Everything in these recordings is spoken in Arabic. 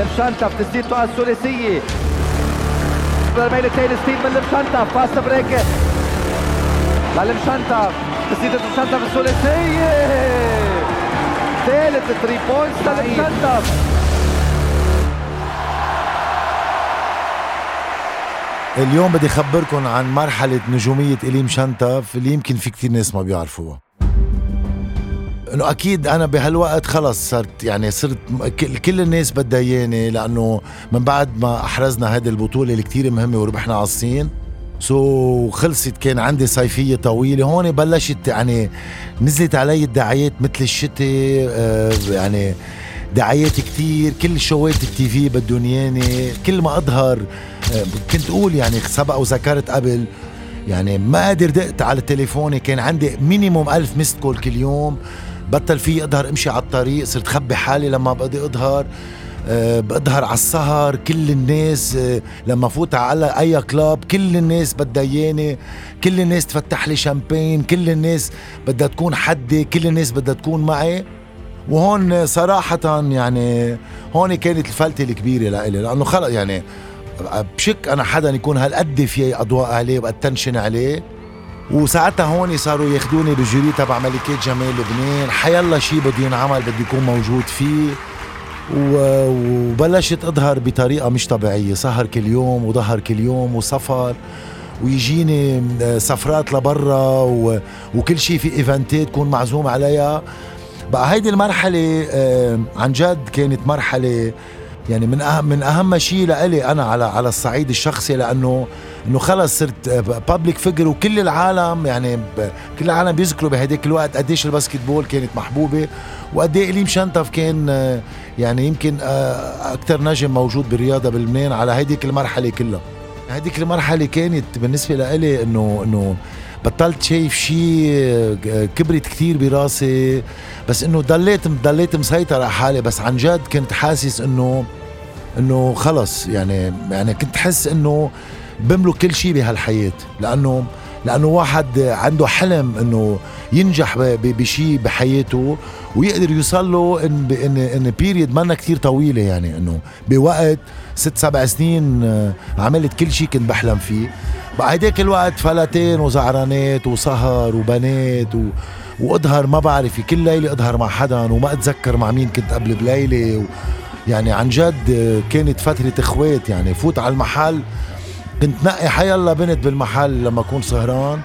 لمشنتف تسديد تقع الثلاثية. برميل تايل steal من لمشنتف fast break. للمشنتف تسديد لمشنتف الثلاثية. ثالث 3 points للمشنتف اليوم بدي اخبركم عن مرحلة نجومية إيلي مشنتف اللي يمكن في كتير ناس ما بيعرفوها. إنه أكيد أنا بهالوقت خلص صرت يعني صرت كل الناس بدها إياني لأنه من بعد ما أحرزنا هذه البطولة اللي كتير مهمة وربحنا على الصين. سو خلصت كان عندي صيفية طويلة. هون بلشت يعني نزلت علي الدعايات مثل الشتاء آه يعني دعايات كتير. كل شوات التي في بدهم ياني كل ما أظهر آه، كنت أقول يعني سبق وذكرت قبل يعني ما قادر دقت على تليفوني. كان عندي minimum ألف missed call كل يوم. بطل في اظهر امشي على الطريق صرت خبي حالي لما بدي اظهر أه بظهر على السهر كل الناس أه لما فوت على أي club كل الناس بدها إياني كل الناس تفتح لي شامبين كل الناس بدها تكون حدي كل الناس بدها تكون معي. وهون صراحة يعني هون كانت الفلتة الكبيرة لإلي لأنه خلص يعني بشك أنا حدا يكون هالقد في أضواء عليه وأتنشن عليه. وساعتها هون صاروا ياخذوني بالجوري تبع ملكات جمال لبنان. حيالله شيء بده ينعمل بدي يكون موجود فيه. وبلشت أظهر بطريقة مش طبيعية. سهر كل يوم وظهر كل يوم وسفر ويجيني سفرات لبرا وكل شيء في إيفنتات تكون معزوم عليها. بقى هيدي المرحلة آه، عن جد كانت مرحلة يعني من أهم من أهم شيء لإلي أنا على على الصعيد الشخصي لأنه إنه خلص صرت public figure وكل العالم يعني كل العالم بيذكروا بهديك الوقت قديش ال basketball كانت محبوبة وقد إيه إيلي مشنتف كان آه، يعني يمكن آه، أكثر نجم موجود بالرياضة بلبنان على هديك المرحلة كلها. هديك المرحلة كانت بالنسبة لإلي إنه إنه بطلت شايف شيء كبرت كثير براسي بس إنه ضليت ضليت مسيطر على حالي بس عن جد كنت حاسس إنه إنه خلص يعني يعني كنت حس إنه بملك كل شيء بهالحياة لأنه لأنه واحد عنده حلم إنه ينجح بشيء بحياته ويقدر يوصل له إن إن إن بيريد منا كثير طويلة يعني إنه بوقت ست سبع سنين آه، عملت كل شيء كنت بحلم فيه. بهداك الوقت فلتين وزعرانات وسهر وبنات و... وأظهر ما بعرف كل ليلة أظهر مع حدا وما أتذكر مع مين كنت قبل بليلة و... يعني عن جد كانت فترة إخوات يعني فوت على المحل. كنت نقي حيالله بنت بالمحل لما أكون سهران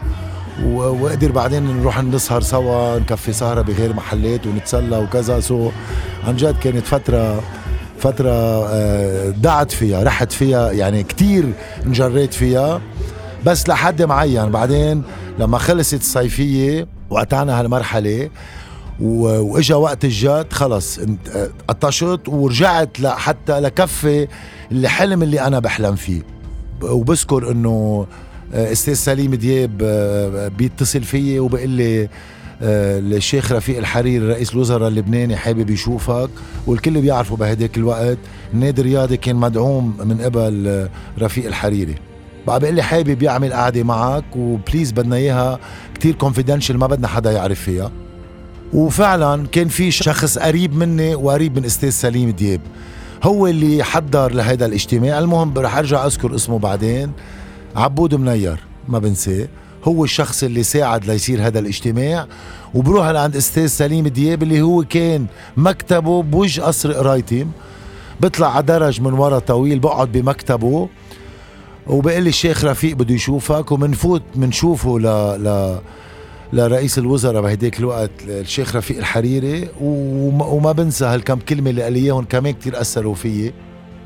واقدر بعدين نروح نسهر سوا نكفي سهرة بغير محلات ونتسلى وكذا. so عن جد كانت فترة فترة آه، ضعت فيها رحت فيها يعني كتير انجريت فيها. بس لحد معين بعدين لما خلصت الصيفية وقطعنا هالمرحلة. وإجا وقت الجد خلص قطشت ورجعت لحتى لكفي الحلم اللي أنا بحلم فيه. وبذكر إنه آه، أستاذ سليم دياب آه، بيتصل فيي وبقول لي آه، الشيخ رفيق الحريري رئيس الوزراء اللبناني حابب يشوفك والكل بيعرفوا بهداك الوقت. النادي الرياضي كان مدعوم من قبل رفيق الحريري. بقى بيقول لي حابب يعمل قعدة معك و please بدنا إياها. كتير confidential ما بدنا حدا يعرف فيها. وفعلا كان في شخص قريب مني وقريب من أستاذ سليم دياب. هو اللي حضر لهذا الاجتماع. المهم رح أرجع أذكر اسمه بعدين. عبود منير ما بنساه. هو الشخص اللي ساعد ليصير هذا الاجتماع. وبروح لعند أستاذ سليم دياب اللي هو كان مكتبه بوجه قصر قرايتي بطلع على درج من ورا طويل بقعد بمكتبه. وبقول لي الشيخ رفيق بده يشوفك ومنفوت منشوفه ل ل لرئيس الوزراء بهديك الوقت الشيخ رفيق الحريري وما بنسى هالكم كلمة اللي قال إياهم كمان كثير أثروا فيي.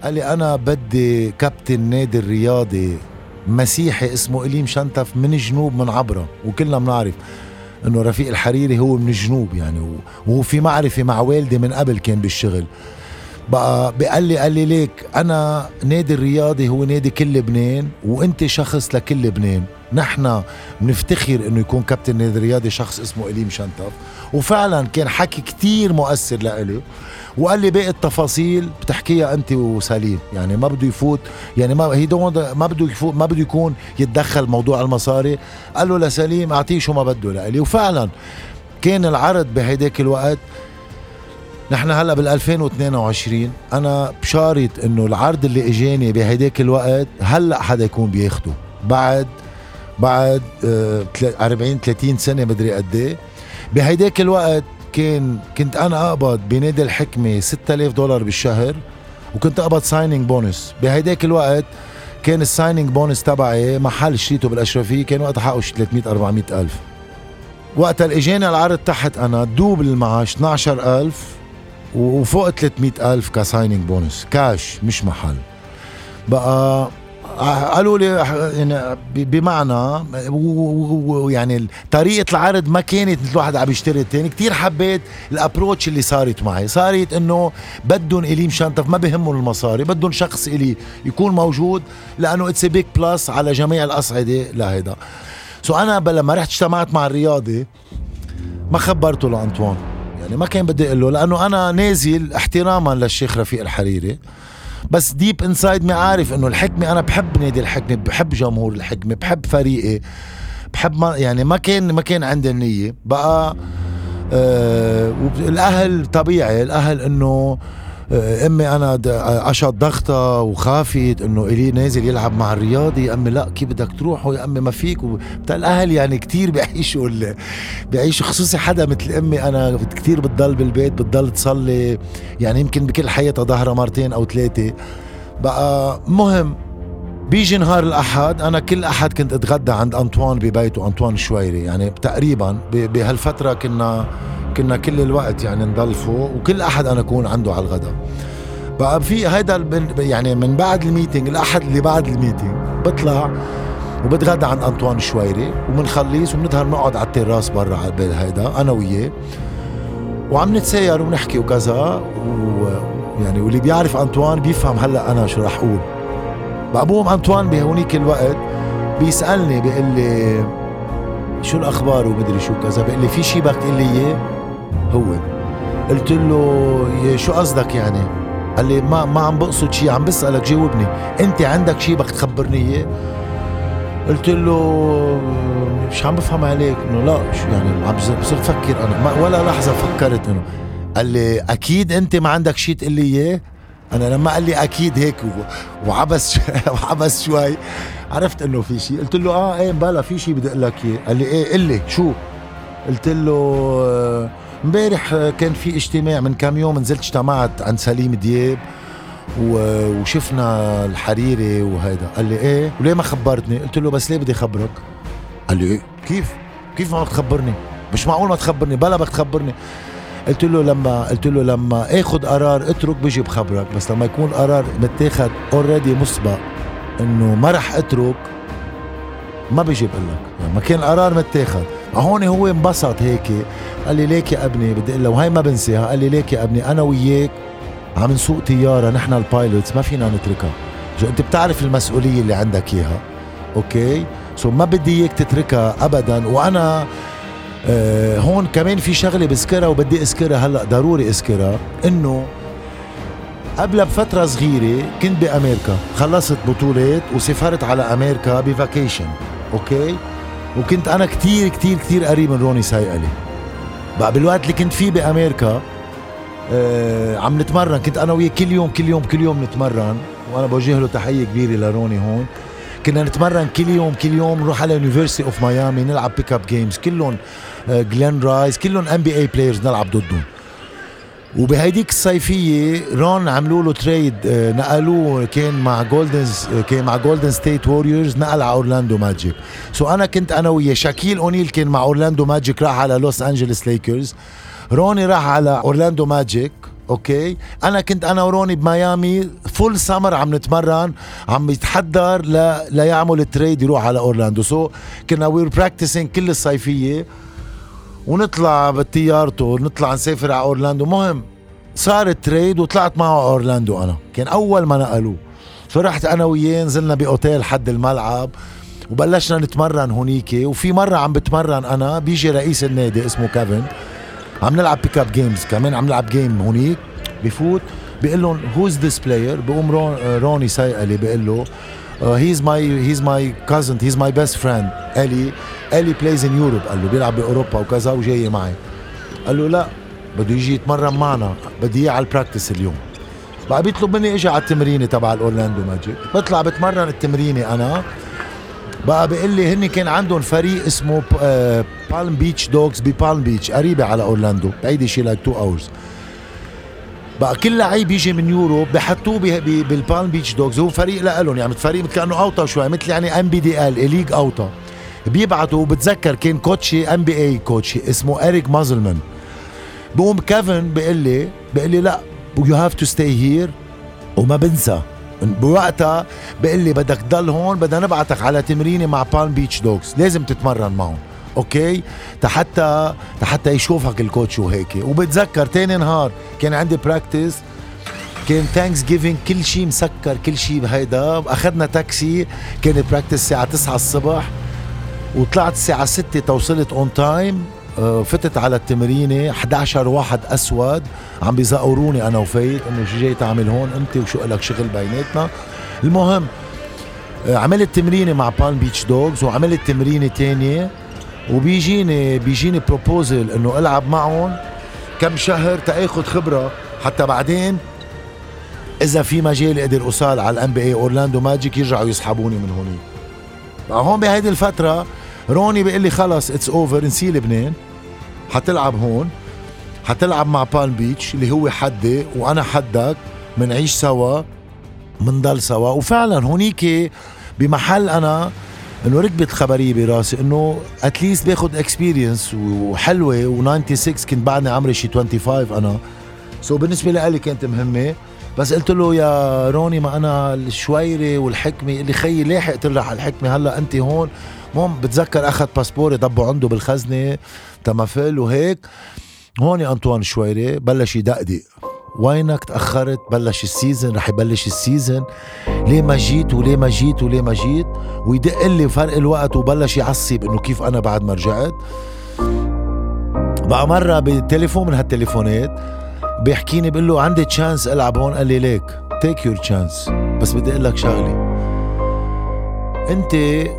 قال لي أنا بدي كابتن نادي الرياضي مسيحي اسمه إليم شنتف من جنوب من عبرة وكلنا بنعرف إنه رفيق الحريري هو من الجنوب يعني وهو في معرفة مع والدي من قبل كان بالشغل. بقى بقال لي قال لي ليك أنا نادي الرياضي هو نادي كل لبنان وأنت شخص لكل لبنان. نحن بنفتخر إنه يكون كابتن نادي الرياضي شخص اسمه إليم شنطف وفعلا كان حكي كتير مؤثر لإلي. وقال لي باقي التفاصيل بتحكيها أنت وسليم. يعني ما بده يفوت يعني ما هي ما بده يفوت ما بده يكون يتدخل موضوع المصاري. قال له لسليم أعطيه شو ما بده لإلي. وفعلا كان العرض بهيداك الوقت نحن هلا بال 2022 أنا بشارط إنه العرض اللي إجاني بهديك الوقت هلا حدا يكون بياخده. بعد بعد 40 30 سنة مدري قد إيه. بهيداك الوقت كان كنت أنا أقبض بنادي الحكمة 6000 دولار بالشهر وكنت أقبض signing bonus بهيداك الوقت كان ال signing bonus تبعي محل شريته بالأشرفية كان وقتها حقه 300 400 ألف. وقتها اجاني العرض تحت أنا double المعاش 12000 وفوق 300 ألف ك signing bonus cash مش محل. بقى قالوا لي يعني بمعنى ويعني طريقة العرض ما كانت مثل واحد عم يشتري الثاني كثير حبيت ال approach اللي صارت معي. صارت إنه بدهم إيلي مشنتف ما بهمهم المصاري بدهم شخص إيلي يكون موجود لأنه it's big plus على جميع الأصعدة لهيدا. so أنا لما رحت اجتمعت مع الرياضي ما خبرته لأنطوان. يعني ما كان بدي أقول له لأنه أنا نازل احتراما للشيخ رفيق الحريري. بس deep inside me عارف إنه الحكمة أنا بحب نادي الحكمة بحب جمهور الحكمة بحب فريقي بحب ما يعني ما كان ما كان عندي النية. بقى آه الاهل طبيعي الأهل إنه أمي أنا اشط ضغطة وخافت إنه إلي نازل يلعب مع الرياضي. يا أمي لا كيف بدك تروح؟ يا أمي ما فيك. بتاع الأهل يعني كتير بيعيشوا بيعيشوا خصوصي حدا مثل أمي. أنا كتير بتضل بالبيت بتضل تصلي. يعني يمكن بكل حياتها ظهرها مرتين أو ثلاثة. بقى مهم بيجي نهار الأحد أنا كل أحد كنت أتغدى عند أنطوان ببيته انطوان الشويري يعني تقريبا بهالفترة كنا كنا كل الوقت يعني نضل فوق وكل أحد أنا أكون عنده على الغداء بقى في هيدا يعني من بعد ال meeting الاحد اللي بعد ال meeting بطلع وبتغدى عند أنطوان الشويري وبنخلص وبنظهر نقعد على التراس برا على هيدا أنا وياه. وعم نتساير ونحكي وكذا ويعني واللي بيعرف أنطوان بيفهم هلأ أنا شو رح أقول. بقى بقوم أنطوان بهونيك الوقت بيسألني بيقول لي شو الأخبار ومدري شو كذا؟ بيقول لي في شي بدك تقول لي اياه هو. قلت له شو قصدك يعني؟ قال لي ما ما عم بقصد شيء عم بسألك جاوبني. أنت عندك شيء بدك تخبرني إياه؟ قلت له مش عم بفهم عليك. انه لا شو يعني عم بصير فكر أنا. ما ولا لحظة فكرت إنه. قال لي أكيد أنت ما عندك شيء تقول لي اياه أنا لما قال لي أكيد هيك وعبس وعبس شوي عرفت إنه في شيء قلت له آه إيه بلا في شيء بدي أقول لك إياه. قال لي إيه قل لي شو؟ قلت له إمبارح كان في اجتماع من كم يوم نزلت اجتمعت عند سليم دياب وشفنا الحريري وهيدا. قال لي إيه وليه ما خبرتني؟ قلت له بس ليه بدي خبرك؟ قال لي إيه كيف؟ كيف ما تخبرني؟ مش معقول ما تخبرني بلا بدك تخبرني. قلت له لما قلت له لما اخذ قرار اترك بيجي بخبرك بس لما يكون قرار متاخد already مسبق إنه ما رح اترك ما بيجي بقول لك. يعني ما كان القرار متاخد. هون هو انبسط هيك قال لي ليك يا ابني بدي أقول له وهي ما بنساها قال لي ليك يا ابني أنا وياك عم نسوق طيارة نحن ال pilots ما فينا نتركها. أنت بتعرف المسؤولية اللي عندك إياها okay؟ so ما بدي إياك تتركها ابدا وأنا آه هون كمان في شغلة بذكرها وبدي اذكرها هلأ ضروري اذكرها إنه قبل بفترة صغيرة كنت بأمريكا خلصت بطولات وسافرت على أمريكا ب vacation okay؟ وكنت أنا كتير كتير كتير قريب من روني صيقلي بقى بالوقت اللي كنت فيه بأمريكا آه عم نتمرن كنت أنا وياه كل يوم كل يوم كل يوم نتمرن وأنا بوجه له تحية كبيرة لروني هون. كنا نتمرن كل يوم كل يوم نروح على University of Miami نلعب pickup games كلهم Glen Rice كلهم NBA players نلعب ضدهم. وبهيديك الصيفية روني عملوا له trade آه، نقلوه كان مع Golden آه، كان مع Golden State Warriors نقل على Orlando Magic so أنا كنت أنا وياه. شاكيل أونيل كان مع Orlando Magic راح على Los Angeles Lakers روني راح على Orlando Magic okay؟ أنا كنت أنا وروني بميامي full summer عم نتمرن عم يتحضر ل... ليعمل trade يروح على أورلاندو. so كنا we're practicing كل الصيفية. ونطلع بطيارته ونطلع نسافر على أورلاندو. مهم صار ال trade وطلعت معه أورلاندو أنا. كان أول ما نقلوه. فرحت أنا وياه نزلنا بأوتيل حد الملعب وبلشنا نتمرن هونيك وفي مرة عم بتمرن أنا بيجي رئيس النادي اسمه كيفن. عم نلعب pickup games كمان عم نلعب game هونيك بفوت بيقول لهم who's this player بقوم رون روني صيقلي بيقول له he's my he's my cousin he's my best friend إيلي إيلي plays in Europe قال له بيلعب بأوروبا وكذا وجاي معي. قال له لا بده يجي يتمرن معنا بدي إياه على ال practice اليوم. بقى بيطلب مني أجي على التمرينة تبع ال Orlando Magic بطلع بتمرن التمرينة أنا. بقى بيقول لي هن كان عندهم فريق اسمه Palm Beach Dogs ببالم بيتش قريبة على أورلاندو بعيدة شي like 2 hours بقى كل لعيب يجي من Europe بحطوه بال Palm Beach Dogs هو فريق لهم يعني فريق مثل كأنه اوطى شوي مثل يعني NBDL league اوطى بيبعتوا بتذكر كان coach NBA coach اسمه Eric Musselman. بقوم كيفن بيقول لي بيقول لي لا you have to stay here وما بنسى. بوقتها بيقول لي بدك تضل هون بدنا نبعتك على تمرينة مع Palm Beach Dogs لازم تتمرن معهم okay؟ حتى حتى يشوفك ال coach وهيك. وبتذكر تاني نهار كان عندي practice كان Thanksgiving كل شيء مسكر كل شيء بهيدا. أخذنا تاكسي كان practice الساعة 9 الصبح وطلعت الساعة 6 توصلت on time فتت على التمرينة 11 واحد أسود. عم بيزقروني أنا وفايت إنه شو جاي تعمل هون أنت وشو لك شغل بيناتنا. المهم عملت تمرينة مع Palm Beach Dogs وعملت تمرينة تانية. وبيجيني بيجيني proposal إنه ألعب معهم كم شهر تأخذ خبرة حتى بعدين إذا في مجال أقدر اوصل على ال NBA Orlando Magic يرجعوا يسحبوني من هونيك هون بهيدي الفترة روني بيقول لي خلص it's over نسى لبنان حتلعب هون حتلعب مع Palm Beach اللي هو حدي وأنا حدك منعيش سوا منضل سوا. وفعلا هونيك بمحل أنا انه ركبت خبرية براسي إنه at least باخذ experience وحلوة و96 كنت بعدني عمري شي 25 أنا. so بالنسبة لي كانت مهمة. بس قلت له يا روني ما أنا الشويري والحكمة اللي خيي لاحق ترجع على الحكمة؟ هلأ أنت هون. المهم بتذكر أخذ باسبوري ضبه عنده بالخزنة؟ تما فل وهيك. هون أنطوان شويري بلش يدقدق. وينك تأخرت؟ بلش ال season رح يبلش ال season. ليه ما جيت وليه ما جيت وليه ما جيت؟ ويدق لي فرق الوقت وبلش يعصب إنه كيف أنا بعد ما رجعت. بقى مرة بتليفون من هالتليفونات بيحكيني بقول له عندي chance ألعب هون. قال لي ليك take your chance بس بدي أقول لك شغلة. انت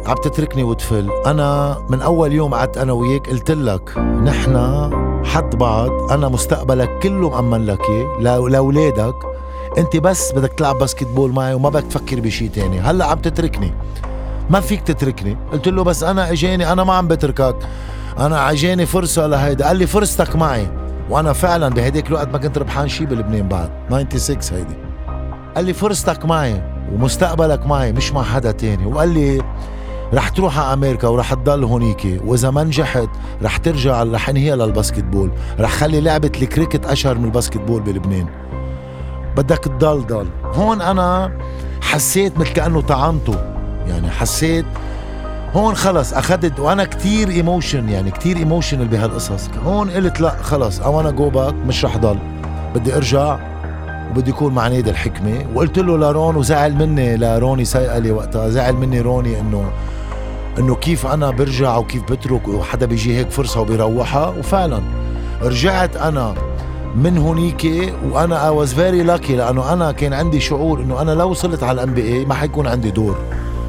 عم تتركني وتفل. أنا من أول يوم قعدت أنا وياك قلت لك نحن حد بعض أنا مستقبلك كله مأمن لك لأولادك. أنت بس بدك تلعب basketball معي وما بدك تفكر بشي تاني. هلأ عم تتركني. ما فيك تتركني. قلت له بس أنا إجاني أنا ما عم بتركك. أنا اجاني فرصة لهيدا. قال لي فرصتك معي. وأنا فعلا بهديك الوقت ما كنت ربحان شي بلبنان بعد. 96 هيدي. قال لي فرصتك معي. ومستقبلك معي مش مع حدا تاني. وقال لي رح تروح على أمريكا ورح تضل هونيك. وإذا ما نجحت رح ترجع رح انهيها لل basketball. رح خلي لعبة الكريكت أشهر من ال basketball بلبنان. بدك تضل ضل. هون أنا حسيت مثل كأنه طعنته. يعني حسيت هون خلص أخذت وأنا كتير emotion يعني كتير emotional بهالقصص. هون قلت لا خلص I wanna go back مش رح ضل. بدي أرجع. وبدي يكون مع نادي الحكمة. وقلت له لرون وزعل مني لروني صيقلي وقتها زعل مني روني إنه إنه كيف أنا برجع وكيف بترك وحدا بيجي هيك فرصة وبيروحها. وفعلا رجعت أنا من هونيك وأنا I was very lucky لأنه أنا كان عندي شعور إنه أنا لو وصلت على ال NBA ما حيكون عندي دور.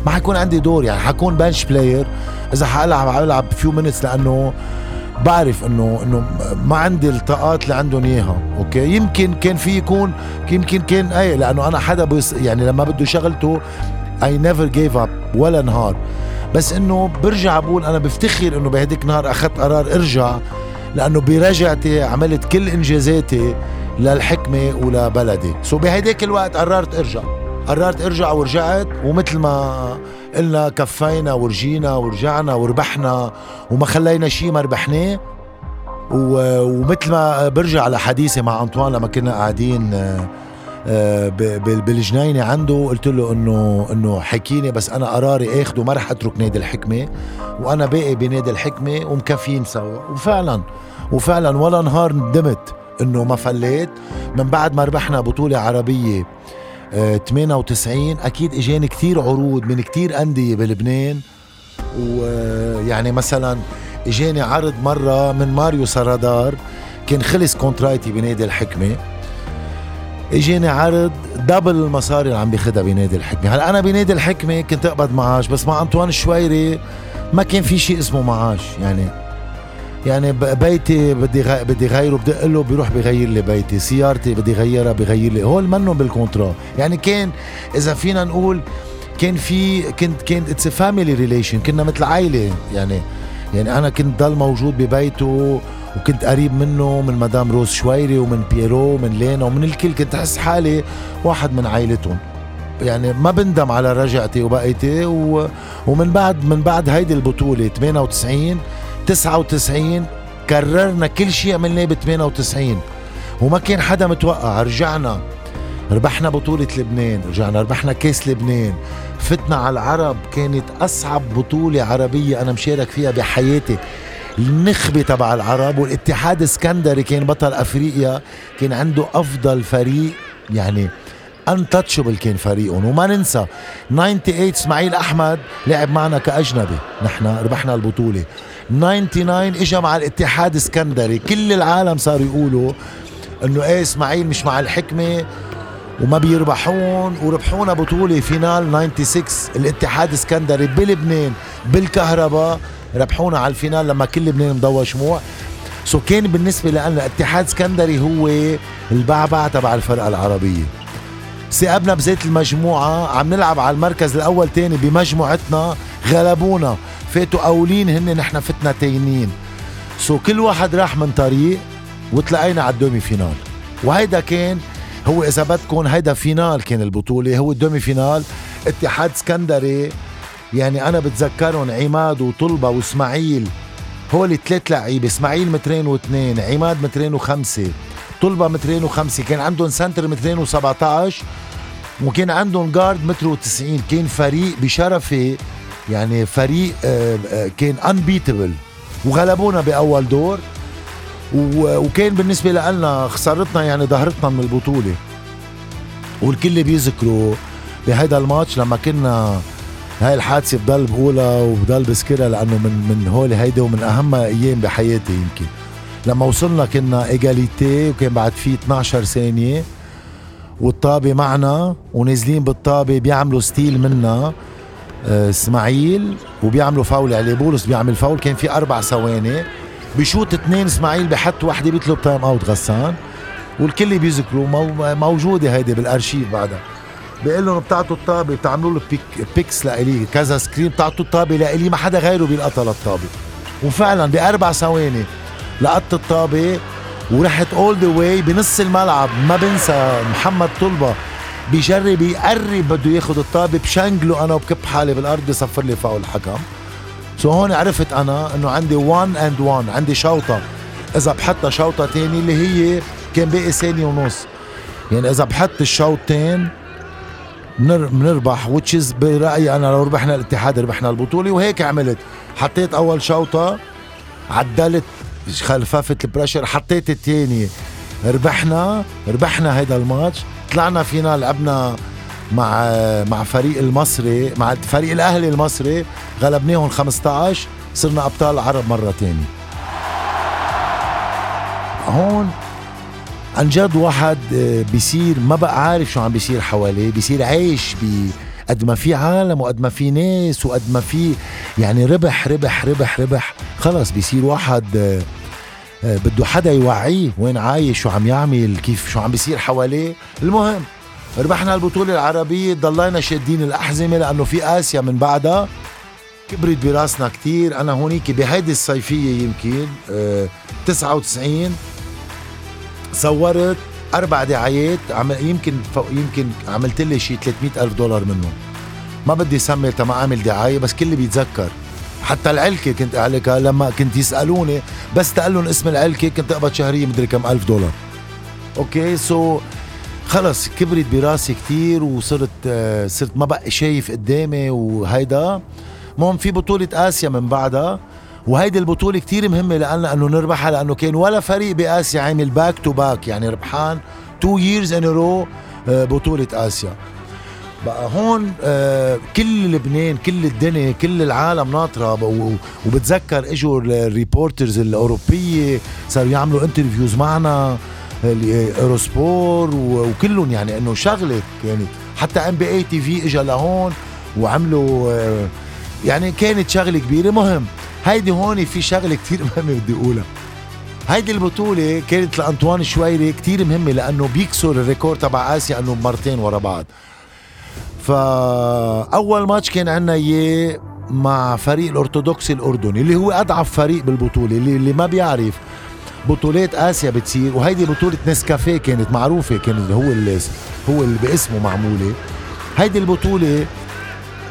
ما حيكون عندي دور يعني حكون bench player إذا حألعب العب few minutes لأنه بعرف انه إنه ما عندي الطاقات اللي عندهم إياها okay؟ يمكن كان في يكون يمكن كان اي لأنه أنا حدا بيص يعني لما بده شغلته I never give up ولا نهار. بس إنه برجع بقول أنا بفتخر إنه بهديك نهار أخذت قرار أرجع لأنه برجعتي عملت كل إنجازاتي للحكمة ولبلدي. so بهديك الوقت قررت أرجع. قررت أرجع ورجعت ومثل ما قلنا كفينا ورجينا ورجعنا وربحنا وما خلينا شيء ما ربحناه. ومثل ما برجع لحديثي مع أنطوان لما كنا قاعدين آه، بالجنينة عنده قلت له انه إنه حكيني بس أنا قراري إخده ما رح أترك نادي الحكمة وأنا باقي بنادي الحكمة ومكفين سوا. وفعلا وفعلا ولا نهار ندمت إنه ما فليت. من بعد ما ربحنا بطولة عربية 98 أكيد إجاني كثير عروض من كثير أندية بلبنان. ويعني مثلا إجاني عرض مرة من ماريو سرادار. كان خلص contract ي بنادي الحكمة. إجاني عرض double المصاري اللي عم بياخذها بنادي الحكمة. هلأ أنا بنادي الحكمة كنت أقبض معاش بس مع أنطوان شويري ما كان في شيء اسمه معاش يعني يعني بيتي بدي غي... بدي غيره بدق له بيروح بغير لي بيتي. سيارتي بدي غيرها بغير لي. هول منهم بال contract يعني كان إذا فينا نقول كان في كنت كانت it's family relation كنا مثل عائلة. يعني يعني أنا كنت ضل موجود ببيته وكنت قريب منه من مدام روز شويري ومن بيرو ومن لينا ومن الكل. كنت أحس حالي واحد من عائلتهم. يعني ما بندم على رجعتي وبقيتي و... ومن بعد من بعد هيدي البطولة 98 99 كررنا كل شيء عملناه ب 98 وما كان حدا متوقع رجعنا ربحنا بطولة لبنان رجعنا ربحنا كاس لبنان. فتنا على العرب كانت أصعب بطولة عربية أنا مشارك فيها بحياتي. النخبة تبع العرب والاتحاد اسكندري كان بطل أفريقيا كان عنده أفضل فريق يعني untouchable كان فريقهم وما ننسى 98 إسماعيل أحمد لعب معنا كأجنبي. نحن ربحنا البطولة. 99 اجى مع الاتحاد اسكندري. كل العالم صاروا يقولوا إنه إيه إسماعيل مش مع الحكمة وما بيربحون وربحونا بطولة final 96 الاتحاد اسكندري بلبنان بالكهرباء ربحونا على ال final لما كل لبنان مضوي شموع. so كان بالنسبة لنا اتحاد اسكندري هو البعبع تبع الفرقة العربية. سقبنا بذات المجموعة عم نلعب على المركز الأول تاني بمجموعتنا غلبونا. فاتوا أولين هن نحن فتنا تانيين so كل واحد راح من طريق وتلاقينا على ال demi-finale. وهيدا كان هو إذا بدكم هيدا final كان البطولة هو ال demi-finale اتحاد اسكندري يعني أنا بتذكرهم عماد وطلبة وإسماعيل. هول ثلاث لعيبة إسماعيل مترين واثنين عماد مترين وخمسة طلبة مترين وخمسة. كان عندهم سنتر مترين و17 وكان عندهم جارد متر و90 كان فريق بشرفة يعني فريق آه، آه، كان انبيتبل وغلبونا بأول دور. وكان بالنسبة لنا خسارتنا يعني ظهرتنا من البطولة. والكل بيذكروا بهيدا الماتش لما كنا هاي الحادثة بضل بقولها وبضل بذكرها لأنه من من هول هيدا ومن أهم أيام بحياتي يمكن. لما وصلنا كنا égalité وكان بعد في 12 ثانية. والطابة معنا ونازلين بالطابة بيعملوا steal منا. اسماعيل وبيعملوا فاول عليه. بولس بيعمل فاول. كان في أربع ثواني. بشوط اثنين اسماعيل بحط وحده بيطلب time out غسان. والكل بيذكروا. موجودة هيدي بالأرشيف بعدها. بيقول لهم بتعطوا الطابة بتعملوا له back picks لإلي. كذا screen بتعطوا الطابة لإلي. ما حدا غيره بيلقطها للطابة. وفعلا بأربع ثواني لقطت الطابة ورحت all the way بنص الملعب. ما بنسى محمد طلبة. بيجرب يقرب بده ياخذ الطابة بشنكله أنا وبكب حالي بالأرض بصفر لي فاول الحكم so هون عرفت أنا إنه عندي 1 and 1 عندي شوطة. إذا بحطها شوطة تاني اللي هي كان باقي ثانية ونص. يعني إذا بحط الشوطين بنربح which is برأيي أنا لو ربحنا الاتحاد ربحنا البطولة وهيك عملت. حطيت أول شوطة عدلت خففت ال pressure حطيت الثانية ربحنا ربحنا هيدا الماتش. طلعنا فينا لعبنا مع مع فريق المصري مع فريق الأهلي المصري غلبناهم 15 صرنا أبطال العرب مره ثانية هون عن جد واحد آه، بيصير ما بقى عارف شو عم بيصير حواليه بيصير عايش ب قد ما في عالم وقد ما في ناس وقد ما في يعني ربح ربح ربح ربح. خلص بيصير واحد آه، بده حدا يوعيه وين عايش شو عم يعمل كيف شو عم بيصير حواليه. المهم ربحنا البطولة العربية ضلينا شادين الأحزمة لأنه في آسيا من بعدها. كبرت براسنا كتير. أنا هونيك بهيدي الصيفية يمكن آه 99 صورت أربع دعايات عمل يمكن يمكن عملت لي شي 300 ألف دولار منهم. ما بدي سمي تما أعمل دعاية بس كل بيتذكر. حتى العلكة كنت أعلكها لما كنت يسألوني بس لهم اسم العلكة كنت أقبض شهرية مدري كم ألف دولار. okay so خلص كبرت براسي كتير وصرت آه، صرت ما بقى شايف قدامي وهيدا. المهم في بطولة آسيا من بعدها وهيدي البطولة كتير مهمة لنا إنه نربحها لأنه كان ولا فريق بآسيا عامل back to back يعني ربحان two years in row بطولة آسيا. بقى هون آه كل لبنان كل الدنيا كل العالم ناطرة. وبتذكر إجوا ال reporters الأوروبية صاروا يعملوا interviews معنا Eurosport وكلهم يعني إنه شغلة يعني. حتى NBA TV اجى لهون وعملوا يعني كانت شغلة كبيرة. مهم هيدي هون في شغلة كتير مهمة بدي أقولها. هيدي البطولة كانت لأنطوان شويري كتير مهمة لأنه بيكسر ال record تبع آسيا أنه مرتين ورا بعض. فأول ماتش كان عنا إياه مع فريق الأرثوذكسي الأردني اللي هو أضعف فريق بالبطولة اللي, اللي ما بيعرف بطولات آسيا بتصير وهيدي بطولة نسكافيه كانت معروفة كانت هو اللي هو اللي باسمه معمولة. هيدي البطولة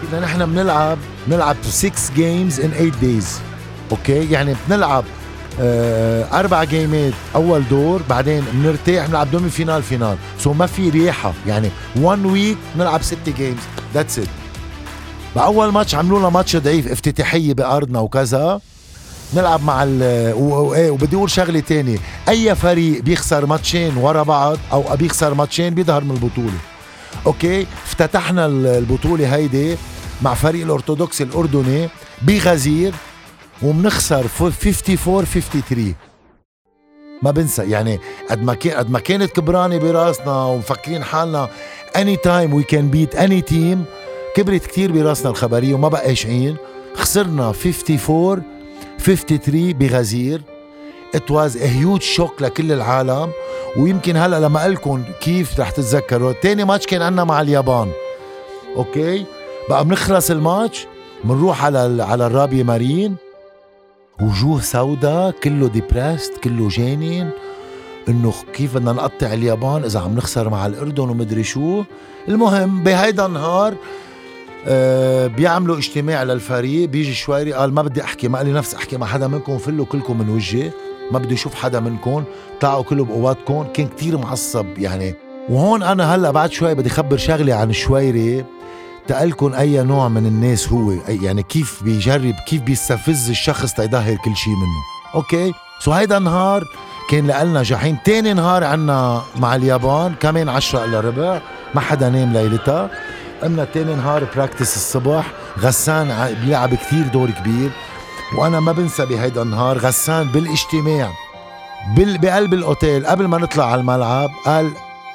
إذا نحن بنلعب بنلعب 6 games in 8 days okay؟ يعني بنلعب أربع جيمات أول دور بعدين بنرتاح بنلعب demi-finale finale. so ما في ريحة يعني 1 week بنلعب 6 games that's it بأول ماتش عملوا لنا ماتش ضعيف افتتاحية بأرضنا وكذا. نلعب مع ال وايه وبدي أقول شغلة تانية. أي فريق بيخسر ماتشين ورا بعض أو بيخسر ماتشين بيظهر من البطولة. okay؟ افتتحنا البطولة هيدي مع فريق الارثوذكسي الأردني بغزير. وبنخسر 54 53 ما بنسى يعني قد ما قد ما كانت كبرانة براسنا ومفكرين حالنا any time we can beat any team كبرت كثير براسنا الخبرية وما بقى شايفين خسرنا 54 53 بغزير. it was huge shock لكل العالم. ويمكن هلأ لما قلكم كيف رح تتذكروا تاني ماتش كان عندنا مع اليابان. okay بقى بنخلص الماتش بنروح على على الرابية مارين. وجوه سوداء كله depressed كله جانين. إنه كيف بدنا نقطع اليابان إذا عم نخسر مع الأردن ومدري شو. المهم بهيدا النهار آه بيعملوا اجتماع للفريق. بيجي شويري قال ما بدي أحكي ما لي نفس أحكي مع حدا منكم فلوا كلكم من وجهي. ما بدي أشوف حدا منكم. طلعوا كله بقواتكم. كان كتير معصب يعني. وهون أنا هلأ بعد شوي بدي خبر شغلة عن شويري تقلكن أي نوع من الناس هو يعني كيف بيجرب كيف بيستفز الشخص تيظهر كل شيء منه. okay؟ so هيدا النهار كان لنا جحيم. تاني نهار عنا مع اليابان كمان عشرة إلا ربع ما حدا نام ليلتها. قمنا تاني نهار practice الصبح. غسان بيلعب كثير دور كبير. وأنا ما بنسى بهيدا النهار غسان بالإجتماع بقلب الأوتيل. قبل ما نطلع على الملعب قال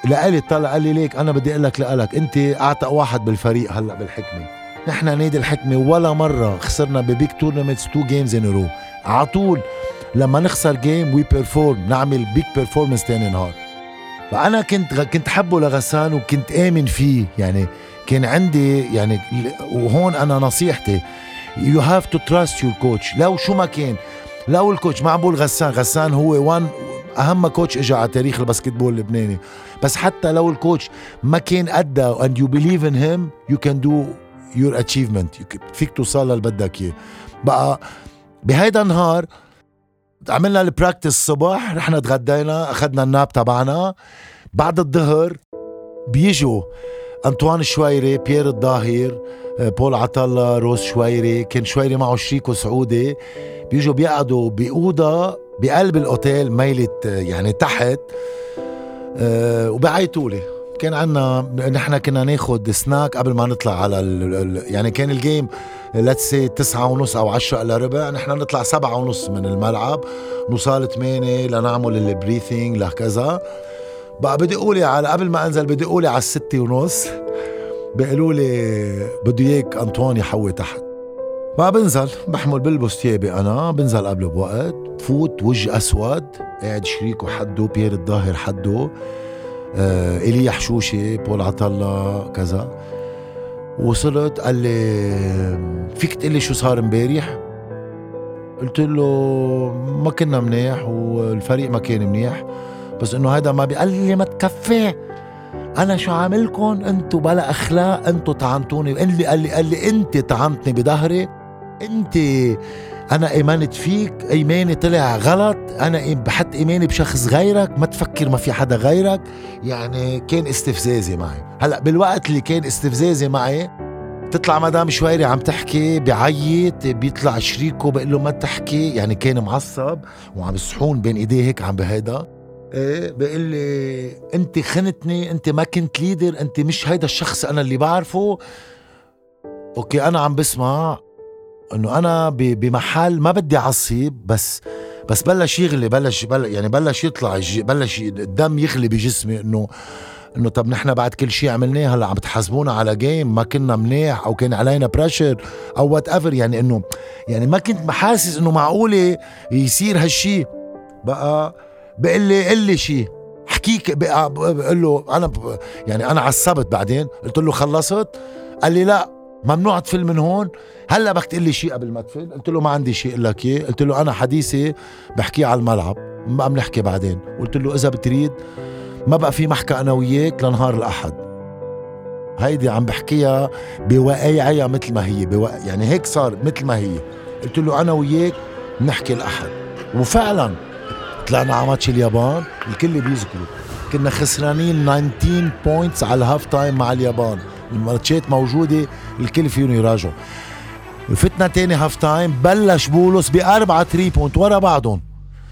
لقالي طلع قال لي ليك أنا بدي أقول لك لك أنت اعتق واحد بالفريق هلأ بالحكمة. نحن نادي الحكمة ولا مرة خسرنا ب big tournaments two games in row على طول لما نخسر game we perform نعمل big performance تاني نهار. فأنا كنت كنت حبه لغسان وكنت آمن فيه. يعني كان عندي يعني وهون أنا نصيحتي you have to trust your coach لو شو ما كان لو ال coach معبول غسان غسان هو one أهم coach اجى على تاريخ ال basketball اللبناني. بس حتى لو ال coach ما كان قدها and you believe in him you can do your achievement. فيك توصل للي بدك إياه. بقى بهيدا النهار عملنا ال practice الصبح رحنا تغدينا أخذنا ال nap تبعنا. بعد الظهر بيجوا أنطوان شويري بيير الظاهر بول عطلة روز شويري كان شويري معه شريكه سعودي. بيجوا بيقعدوا بأوضة بقلب الأوتيل ميلة يعني تحت أه وبعيطوا لي كان عنا نحن كنا ناخد سناك قبل ما نطلع على ال يعني كان ال game let's say تسعة ونص أو عشرة إلا ربع. نحن نطلع سبعة ونص من الملعب نوصل ثمانية لنعمل ال breathing لكذا. بقى بدي قولي على قبل ما أنزل بدي قولي على الستة ونص. بيقولوا لي بده إياك انطوان يحوي تحت. ما بنزل بحمل بلبس ثيابي أنا بنزل قبل بوقت. بفوت وجه أسود. قاعد شريكه حده بيير الظاهر حده. آه ايليا حشوشي بول عطلة كذا. وصلت قال لي فيك تقول لي شو صار امبارح قلت له ما كنا منيح والفريق ما كان منيح. بس إنه هذا ما بيقال لي ما تكفي. أنا شو عاملكم أنتو بلا أخلاق أنتو طعنتوني. قال لي قال لي قال لي أنت طعنتني بظهري أنت أنا ايمانت فيك إيماني طلع غلط أنا بحط إيماني بشخص غيرك ما تفكر ما في حدا غيرك. يعني كان استفزازي معي. هلأ بالوقت اللي كان استفزازي معي تطلع مدام شويري عم تحكي بعيط بيطلع شريكه بقول له ما تحكي. يعني كان معصب وعم يصحون بين إيديه هيك عم بهيدا. إيه بقول لي أنت خنتني أنت ما كنت leader أنت مش هيدا الشخص أنا اللي بعرفه. okay أنا عم بسمع إنه أنا بمحل ما بدي أعصب بس بس بلش يغلي بلش, بلش يعني بلش يطلع بلش الدم يغلي بجسمي إنه إنه طب نحن بعد كل شيء عملناه هلأ عم تحاسبونا على game ما كنا منيح أو كان علينا pressure أو whatever يعني إنه يعني ما كنت محاسس إنه معقولة يصير هالشيء بقى بقول لي قل لي شيء احكيك بقول له أنا يعني أنا عصبت بعدين. قلت له خلصت؟ قال لي لا ممنوع تفل من هون. هلا بدك تقول لي شيء قبل ما تفل. قلت له ما عندي شيء أقول لك اياه قلت له أنا حديثي بحكيه على الملعب. ما بنحكي بعدين. قلت له إذا بتريد ما بقى في محكى أنا وياك لنهار الأحد. هيدي عم بحكيها بواقعها مثل ما هي بوا... يعني هيك صار مثل ما هي. قلت له أنا وياك بنحكي الأحد. وفعلا طلعنا على ماتش اليابان الكل بيذكروا. كنا خسرانين 19 points على ال half time مع اليابان. الماتشات موجودة الكل فيهم يراجعوا. فتنا تاني half time بلش بولس بأربعة three point ورا بعضهم.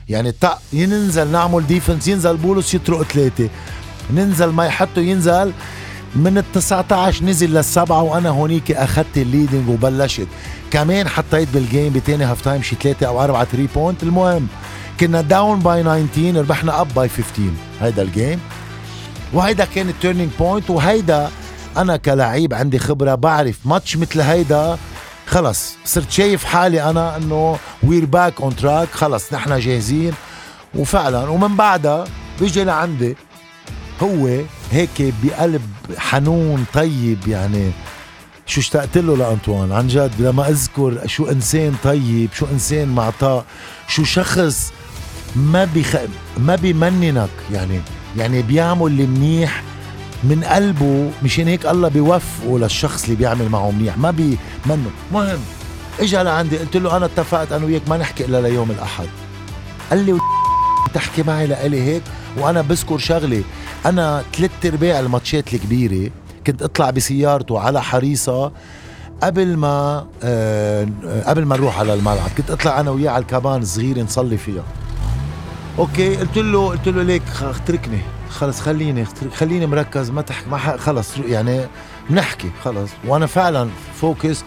يعني تا ينزل نعمل defense ينزل بولس يطرق ثلاثة. ننزل ما يحطوا ينزل. من ال 19 نزل للسبعة وأنا هونيك أخذت ال leading وبلشت. كمان حطيت بال game بتاني half time شي ثلاثة أو أربعة three point المهم كنا down by 19 ربحنا up by 15 هيدا ال game وهيدا كان ال turning point وهيدا أنا كلعيب عندي خبرة بعرف ماتش مثل هيدا خلص صرت شايف حالي أنا إنه we're back on track خلص نحن جاهزين. وفعلا ومن بعدها بيجي لعندي هو هيك بقلب حنون طيب يعني شو اشتقت له لأنطوان؟ عن جد لما أذكر شو إنسان طيب شو إنسان معطاء شو شخص ما بيخ... ما بيمننك يعني يعني بيعمل المنيح من قلبه مشان هيك الله بيوفقه للشخص اللي بيعمل معه منيح ما بيمنه مهم. اجى لعندي قلت له أنا اتفقت أنا وياك ما نحكي إلا ليوم الأحد. قال لي تحكي معي لإلي هيك؟ وأنا بذكر شغله أنا ثلاث أرباع الماتشات الكبيرة كنت أطلع بسيارته على حريصة قبل ما آه قبل ما نروح على الملعب. كنت أطلع أنا وياه على الكابان الصغيرة نصلي فيها. okay قلت له قلت له ليك اتركني خلص خليني خليني مركز ما تحكي ما خلص يعني بنحكي خلص. وأنا فعلا focus.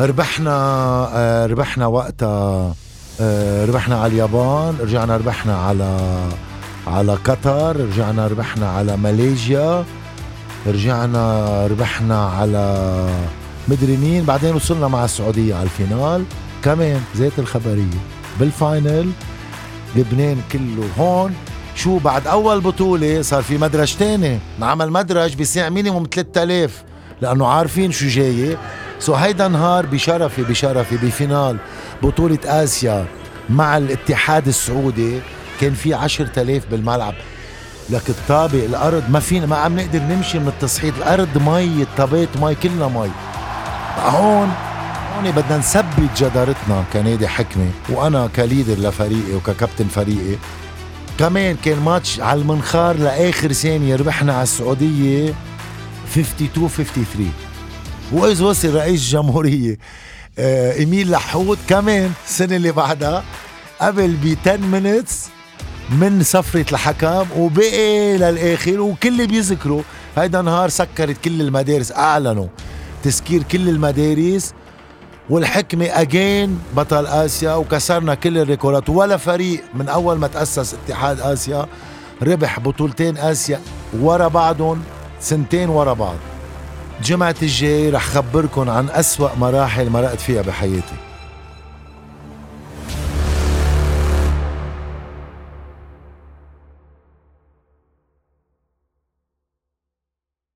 ربحنا آه ربحنا وقتها آه ربحنا على اليابان رجعنا ربحنا على على قطر رجعنا ربحنا على ماليزيا رجعنا ربحنا على مدري مين. بعدين وصلنا مع السعودية على ال finale. كمان زيت الخبرية. بال final لبنان كله هون. شو بعد أول بطولة صار في مدرج تاني؟ نعمل مدرج بيسع minimum 3000 لأنه عارفين شو جاي so هيدا نهار بشرفي بشرفي ب finale بطولة آسيا مع الاتحاد السعودي كان في 10000 بالملعب. لك الطابق الأرض ما فينا ما عم نقدر نمشي من التصحيح. الأرض مي الطابات مي كلها مي. هون هون بدنا نثبت جدارتنا كنادي حكمة. وأنا ك leader لفريقي وككابتن فريقي كمان كان ماتش على المنخار لآخر ثانية ربحنا على السعودية 52 53 وإذ وصل رئيس الجمهورية آه إميل لحود كمان السنة اللي بعدها قبل ب 10 minutes من سفرة الحكم وبقي للآخر وكل بيذكروا هيدا نهار سكرت كل المدارس أعلنوا تسكير كل المدارس والحكمة again بطل آسيا وكسرنا كل الريكورات. ولا فريق من أول ما تأسس اتحاد آسيا ربح بطولتين آسيا ورا بعضهم سنتين ورا بعض. جمعة الجاي رح خبركن عن أسوأ مراحل مرقت فيها بحياتي.